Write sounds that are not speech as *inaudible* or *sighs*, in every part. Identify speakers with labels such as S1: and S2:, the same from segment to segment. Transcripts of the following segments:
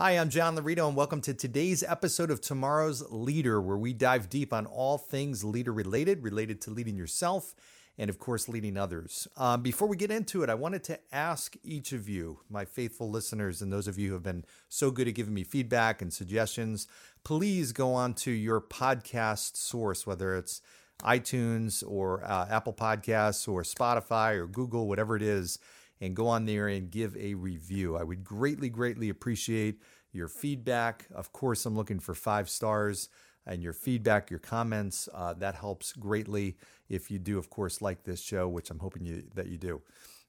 S1: Hi, I'm John Laurito, and welcome to today's episode of Tomorrow's Leader, where we dive deep on all things leader related, related to leading yourself, and of course, leading others. Um, before we get into it, I wanted to ask each of you, my faithful listeners, and those of you who have been so good at giving me feedback and suggestions, please go on to your podcast source, whether it's iTunes or uh, Apple Podcasts or Spotify or Google, whatever it is and go on there and give a review. I would greatly, greatly appreciate your feedback. Of course, I'm looking for five stars and your feedback, your comments. Uh, that helps greatly if you do, of course, like this show, which I'm hoping you, that you do.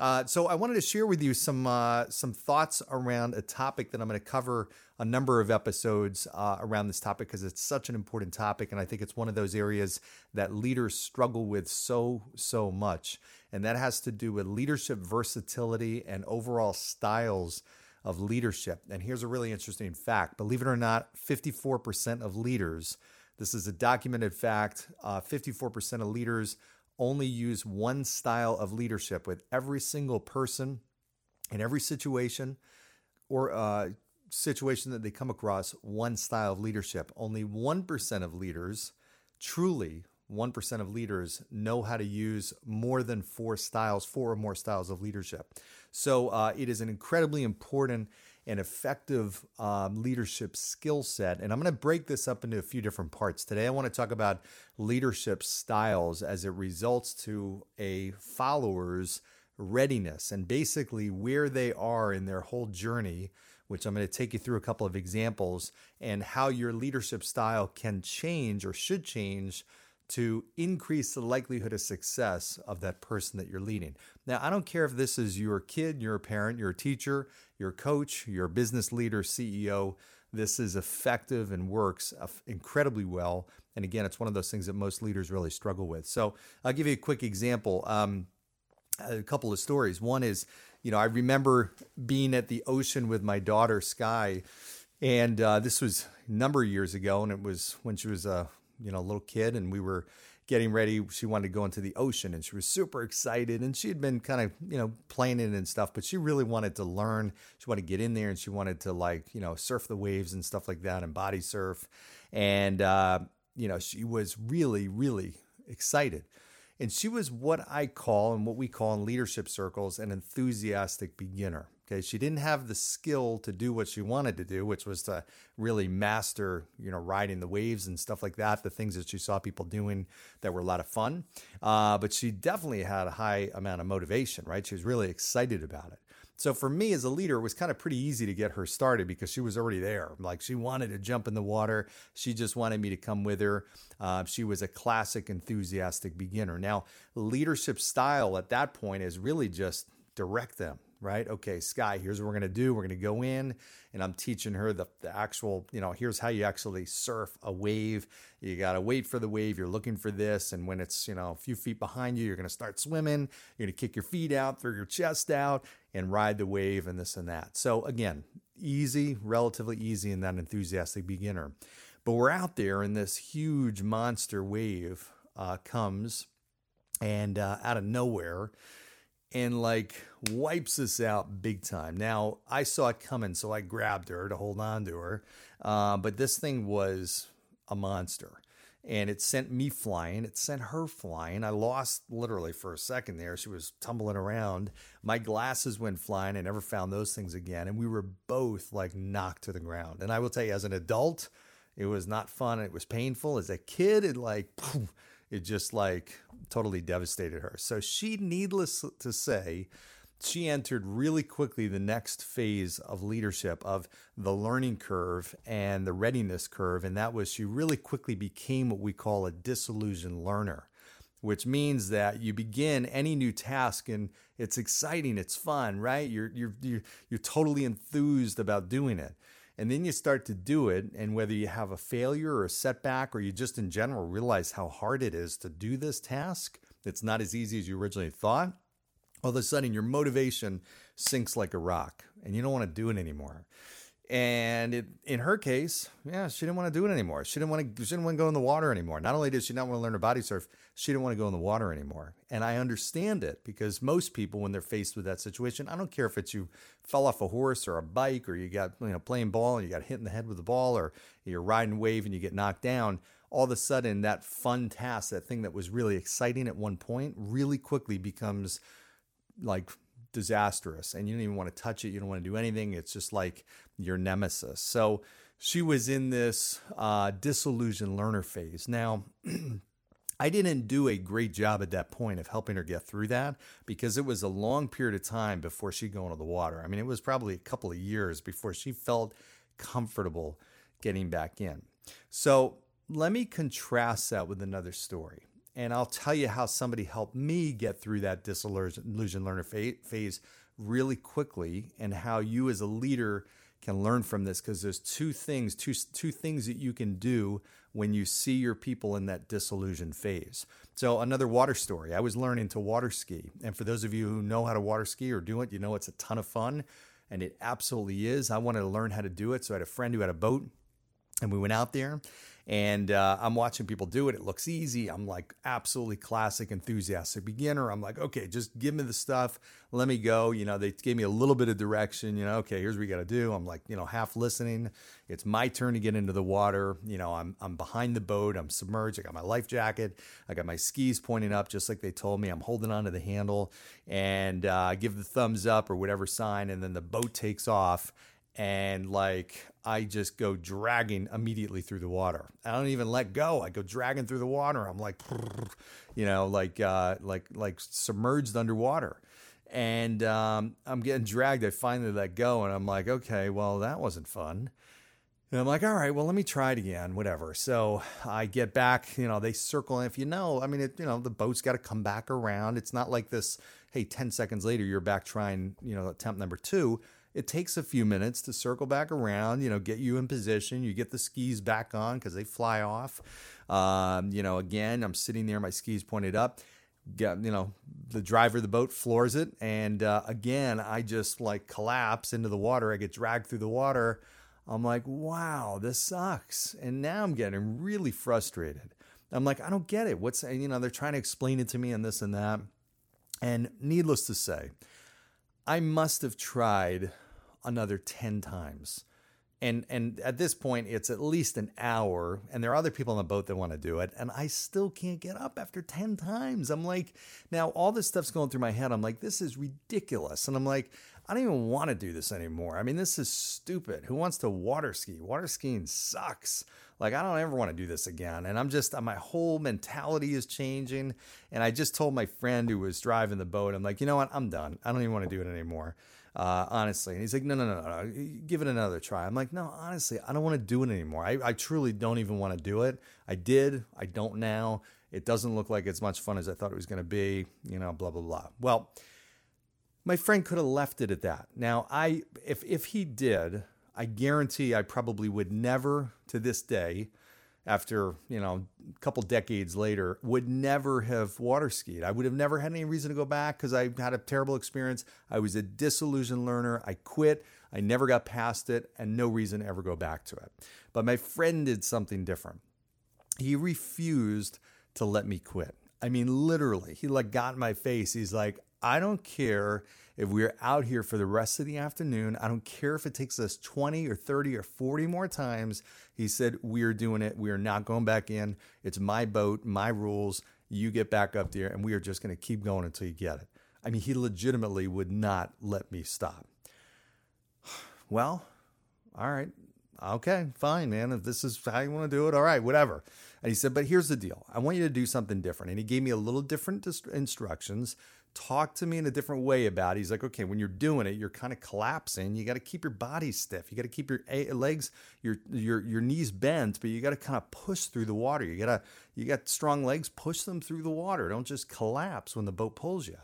S1: Uh, so I wanted to share with you some uh, some thoughts around a topic that I'm going to cover a number of episodes uh, around this topic because it's such an important topic, and I think it's one of those areas that leaders struggle with so so much, and that has to do with leadership versatility and overall styles of leadership. And here's a really interesting fact: believe it or not, 54% of leaders. This is a documented fact. 54% uh, of leaders only use one style of leadership with every single person in every situation or uh, situation that they come across, one style of leadership. Only 1% of leaders, truly 1% of leaders, know how to use more than four styles, four or more styles of leadership. So uh, it is an incredibly important and effective um, leadership skill set. And I'm going to break this up into a few different parts. Today, I want to talk about leadership styles as it results to a follower's readiness and basically where they are in their whole journey. Which I'm going to take you through a couple of examples and how your leadership style can change or should change to increase the likelihood of success of that person that you're leading. Now, I don't care if this is your kid, your parent, your teacher, your coach, your business leader, CEO. This is effective and works incredibly well. And again, it's one of those things that most leaders really struggle with. So I'll give you a quick example. Um, a couple of stories. One is, you know, I remember being at the ocean with my daughter, Sky. And uh, this was a number of years ago, and it was when she was a you know, a little kid, and we were getting ready. She wanted to go into the ocean, and she was super excited. And she had been kind of, you know, playing in and stuff, but she really wanted to learn. She wanted to get in there, and she wanted to like, you know, surf the waves and stuff like that, and body surf. And uh, you know, she was really, really excited. And she was what I call and what we call in leadership circles an enthusiastic beginner. Okay, she didn't have the skill to do what she wanted to do, which was to really master, you know, riding the waves and stuff like that. The things that she saw people doing that were a lot of fun. Uh, but she definitely had a high amount of motivation, right? She was really excited about it. So for me as a leader, it was kind of pretty easy to get her started because she was already there. Like she wanted to jump in the water. She just wanted me to come with her. Uh, she was a classic enthusiastic beginner. Now, leadership style at that point is really just direct them right? Okay, Sky, here's what we're going to do. We're going to go in and I'm teaching her the, the actual, you know, here's how you actually surf a wave. You got to wait for the wave. You're looking for this. And when it's, you know, a few feet behind you, you're going to start swimming. You're going to kick your feet out, throw your chest out, and ride the wave and this and that. So, again, easy, relatively easy in that enthusiastic beginner. But we're out there and this huge monster wave uh, comes and uh, out of nowhere and like wipes us out big time. Now, I saw it coming, so I grabbed her to hold on to her. Uh, but this thing was a monster. And it sent me flying. It sent her flying. I lost literally for a second there. She was tumbling around. My glasses went flying. I never found those things again. And we were both like knocked to the ground. And I will tell you, as an adult, it was not fun. It was painful. As a kid, it like, poof, it just like totally devastated her. So she, needless to say, she entered really quickly the next phase of leadership of the learning curve and the readiness curve. And that was she really quickly became what we call a disillusioned learner. which means that you begin any new task and it's exciting, it's fun, right? You're you're you're, you're totally enthused about doing it. And then you start to do it, and whether you have a failure or a setback, or you just in general realize how hard it is to do this task, it's not as easy as you originally thought. All of a sudden, your motivation sinks like a rock, and you don't want to do it anymore. And it, in her case, yeah, she didn't want to do it anymore. She didn't want to. She didn't want to go in the water anymore. Not only did she not want to learn to body surf, she didn't want to go in the water anymore. And I understand it because most people, when they're faced with that situation, I don't care if it's you fell off a horse or a bike, or you got you know playing ball and you got hit in the head with the ball, or you're riding wave and you get knocked down. All of a sudden, that fun task, that thing that was really exciting at one point, really quickly becomes like disastrous and you don't even want to touch it. You don't want to do anything. It's just like your nemesis. So she was in this uh, disillusioned learner phase. Now, *clears throat* I didn't do a great job at that point of helping her get through that because it was a long period of time before she go into the water. I mean, it was probably a couple of years before she felt comfortable getting back in. So let me contrast that with another story and I'll tell you how somebody helped me get through that disillusion learner phase really quickly, and how you as a leader can learn from this because there's two things, two two things that you can do when you see your people in that disillusion phase. So another water story. I was learning to water ski, and for those of you who know how to water ski or do it, you know it's a ton of fun, and it absolutely is. I wanted to learn how to do it, so I had a friend who had a boat, and we went out there and uh, I'm watching people do it. It looks easy. I'm like absolutely classic, enthusiastic beginner. I'm like, okay, just give me the stuff. Let me go. You know, they gave me a little bit of direction. You know, okay, here's what we got to do. I'm like, you know, half listening. It's my turn to get into the water. You know, I'm I'm behind the boat. I'm submerged. I got my life jacket. I got my skis pointing up, just like they told me. I'm holding onto the handle and uh, give the thumbs up or whatever sign, and then the boat takes off and like I just go dragging immediately through the water. I don't even let go. I go dragging through the water. I'm like, *laughs* you know, like uh, like like submerged underwater, and um, I'm getting dragged. I finally let go, and I'm like, okay, well that wasn't fun. And I'm like, all right, well, let me try it again, whatever. So I get back, you know, they circle. And if you know, I mean, it, you know, the boat's got to come back around. It's not like this, hey, 10 seconds later, you're back trying, you know, attempt number two it takes a few minutes to circle back around, you know, get you in position. You get the skis back on because they fly off. Um, you know, again, I'm sitting there, my skis pointed up. Get, you know, the driver of the boat floors it. And uh, again, I just like collapse into the water. I get dragged through the water. I'm like, wow, this sucks. And now I'm getting really frustrated. I'm like, I don't get it. What's, you know, they're trying to explain it to me and this and that. And needless to say, I must have tried another 10 times. And and at this point it's at least an hour and there are other people on the boat that want to do it and I still can't get up after 10 times. I'm like now all this stuff's going through my head. I'm like this is ridiculous. And I'm like I don't even want to do this anymore. I mean this is stupid. Who wants to water ski? Water skiing sucks. Like I don't ever want to do this again. And I'm just uh, my whole mentality is changing and I just told my friend who was driving the boat I'm like, "You know what? I'm done. I don't even want to do it anymore." Uh, honestly. And he's like, no, no, no, no, no, give it another try. I'm like, no, honestly, I don't want to do it anymore. I, I truly don't even want to do it. I did, I don't now. It doesn't look like it's much fun as I thought it was going to be, you know, blah, blah, blah. Well, my friend could have left it at that. Now, I if if he did, I guarantee I probably would never to this day after you know a couple decades later would never have water skied. I would have never had any reason to go back because i had a terrible experience. I was a disillusioned learner. I quit. I never got past it and no reason to ever go back to it. But my friend did something different. He refused to let me quit. I mean literally he like got in my face. He's like i don't care if we're out here for the rest of the afternoon, I don't care if it takes us 20 or 30 or 40 more times. He said, We're doing it. We are not going back in. It's my boat, my rules. You get back up there, and we are just going to keep going until you get it. I mean, he legitimately would not let me stop. *sighs* Well, all right. Okay, fine, man. If this is how you want to do it, all right, whatever. And he said, But here's the deal I want you to do something different. And he gave me a little different dis- instructions. Talk to me in a different way about it. He's like, okay, when you're doing it, you're kind of collapsing. You got to keep your body stiff. You got to keep your legs, your your your knees bent, but you got to kind of push through the water. You got to you got strong legs, push them through the water. Don't just collapse when the boat pulls you.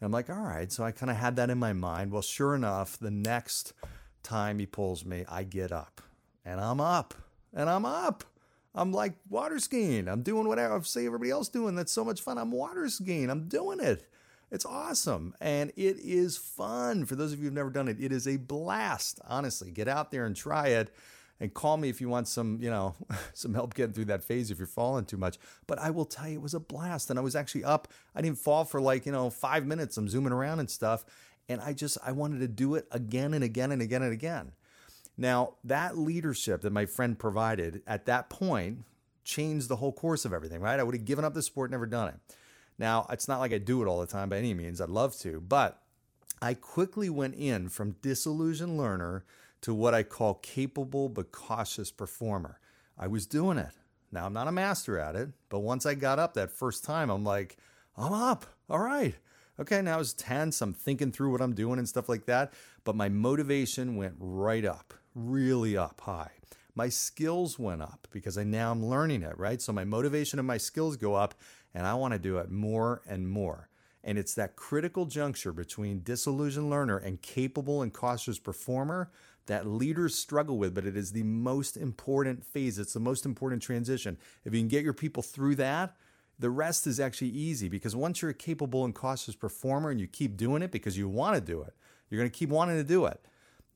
S1: And I'm like, all right. So I kind of had that in my mind. Well, sure enough, the next time he pulls me, I get up and I'm up and I'm up. I'm like water skiing. I'm doing whatever I see everybody else doing. That's so much fun. I'm water skiing. I'm doing it. It's awesome. And it is fun. For those of you who've never done it, it is a blast. Honestly, get out there and try it and call me if you want some, you know, *laughs* some help getting through that phase if you're falling too much. But I will tell you, it was a blast. And I was actually up. I didn't fall for like, you know, five minutes. I'm zooming around and stuff. And I just, I wanted to do it again and again and again and again. Now, that leadership that my friend provided at that point changed the whole course of everything, right? I would have given up the sport, never done it. Now, it's not like I do it all the time by any means. I'd love to, but I quickly went in from disillusioned learner to what I call capable but cautious performer. I was doing it. Now, I'm not a master at it, but once I got up that first time, I'm like, I'm up. All right. Okay, now it's tense. I'm thinking through what I'm doing and stuff like that. But my motivation went right up really up high. My skills went up because I now I'm learning it, right? So my motivation and my skills go up and I want to do it more and more. And it's that critical juncture between disillusioned learner and capable and cautious performer that leaders struggle with, but it is the most important phase. It's the most important transition. If you can get your people through that, the rest is actually easy because once you're a capable and cautious performer and you keep doing it because you want to do it, you're going to keep wanting to do it.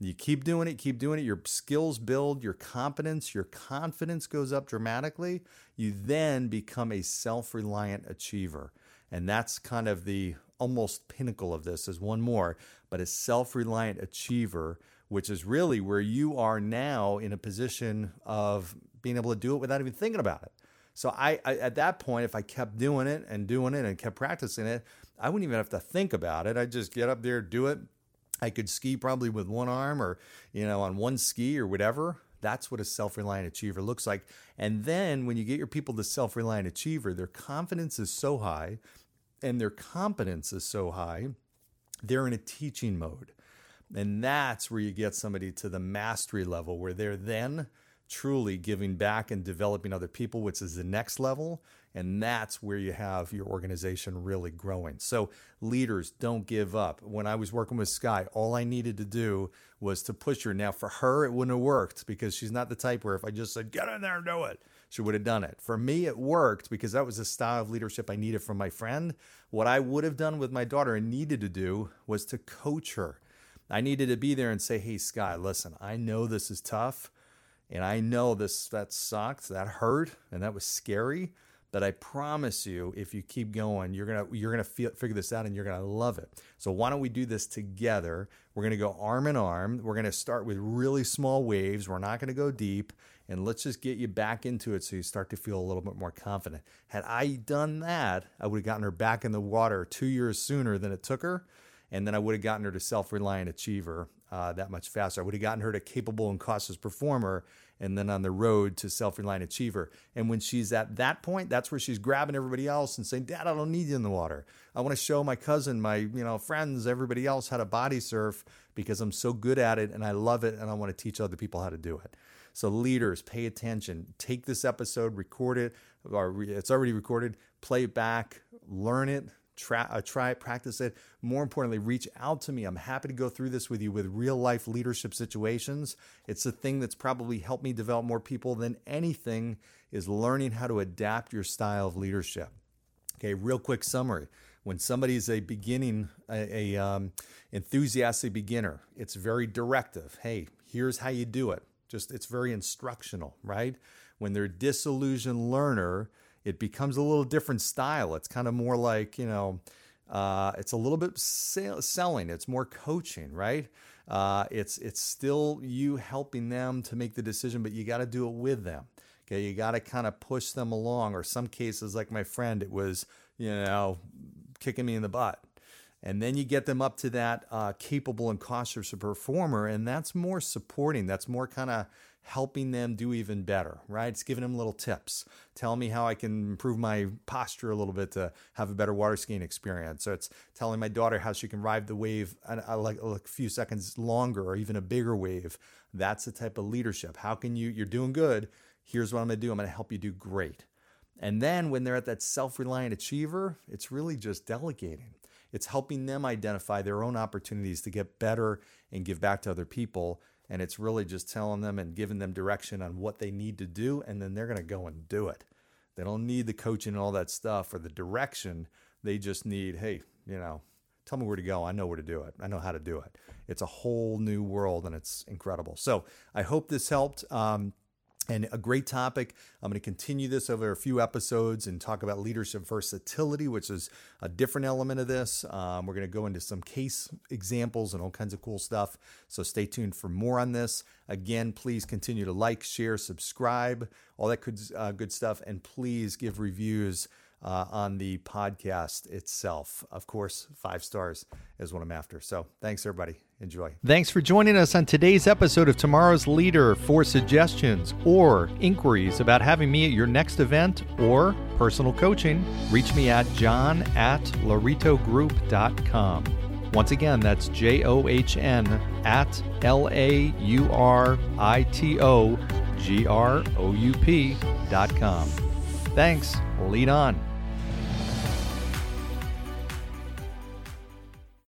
S1: You keep doing it, keep doing it. Your skills build, your competence, your confidence goes up dramatically. You then become a self reliant achiever. And that's kind of the almost pinnacle of this is one more, but a self reliant achiever, which is really where you are now in a position of being able to do it without even thinking about it. So I, I, at that point, if I kept doing it and doing it and kept practicing it, I wouldn't even have to think about it. I'd just get up there, do it, I could ski probably with one arm or, you know, on one ski or whatever. That's what a self reliant achiever looks like. And then when you get your people to self reliant achiever, their confidence is so high and their competence is so high, they're in a teaching mode. And that's where you get somebody to the mastery level where they're then truly giving back and developing other people, which is the next level. And that's where you have your organization really growing. So, leaders, don't give up. When I was working with Sky, all I needed to do was to push her. Now, for her, it wouldn't have worked because she's not the type where if I just said, get in there and do it, she would have done it. For me, it worked because that was the style of leadership I needed from my friend. What I would have done with my daughter and needed to do was to coach her. I needed to be there and say, hey, Sky, listen, I know this is tough. And I know this that sucked, that hurt, and that was scary. But I promise you, if you keep going, you're gonna you're gonna feel, figure this out, and you're gonna love it. So why don't we do this together? We're gonna go arm in arm. We're gonna start with really small waves. We're not gonna go deep, and let's just get you back into it so you start to feel a little bit more confident. Had I done that, I would have gotten her back in the water two years sooner than it took her, and then I would have gotten her to self-reliant achiever uh, that much faster. I would have gotten her to capable and cautious performer and then on the road to self reliant achiever. And when she's at that point, that's where she's grabbing everybody else and saying, Dad, I don't need you in the water. I want to show my cousin, my you know friends, everybody else how to body surf because I'm so good at it and I love it and I want to teach other people how to do it. So leaders, pay attention. Take this episode, record it, or it's already recorded, play it back, learn it, try, uh, try it, practice it. More importantly, reach out to me. I'm happy to go through this with you with real life leadership situations. It's the thing that's probably helped me develop more people than anything is learning how to adapt your style of leadership. Okay, real quick summary. When somebody is a beginning, a, a um, enthusiastic beginner, it's very directive. Hey, here's how you do it. Just it's very instructional, right? When they're disillusioned learner, it becomes a little different style. It's kind of more like, you know, uh, it's a little bit selling. It's more coaching, right? Uh, it's it's still you helping them to make the decision, but you got to do it with them. Okay, you got to kind of push them along. Or some cases, like my friend, it was you know kicking me in the butt, And then you get them up to that uh, capable and cautious performer, and that's more supporting. That's more kind of helping them do even better, right? It's giving them little tips, telling me how I can improve my posture a little bit to have a better water skiing experience. So it's telling my daughter how she can ride the wave a, a few seconds longer or even a bigger wave. That's the type of leadership. How can you, you're doing good. Here's what I'm going to do. I'm going to help you do great. And then when they're at that self reliant achiever, it's really just delegating. It's helping them identify their own opportunities to get better and give back to other people and it's really just telling them and giving them direction on what they need to do and then they're going to go and do it. They don't need the coaching and all that stuff or the direction. They just need hey you know tell me where to go. I know where to do it. I know how to do it. It's a whole new world and it's incredible. So i hope this helped. Um, and a great topic. I'm going to continue this over a few episodes and talk about leadership versatility, which is a different element of this. Um, we're going to go into some case examples and all kinds of cool stuff. So stay tuned for more on this. Again, please continue to like, share, subscribe, all that good, uh, good stuff. And please give reviews uh, on the podcast itself. Of course, five stars is what I'm after. So thanks, everybody. Enjoy. Thanks for joining us on today's episode of Tomorrow's Leader. For suggestions or inquiries about having me at your next event or personal coaching, reach me at john at lauritogroup.com. Once again, that's J O H N at L A U R I T O G R O U P dot com. Thanks. Lead on.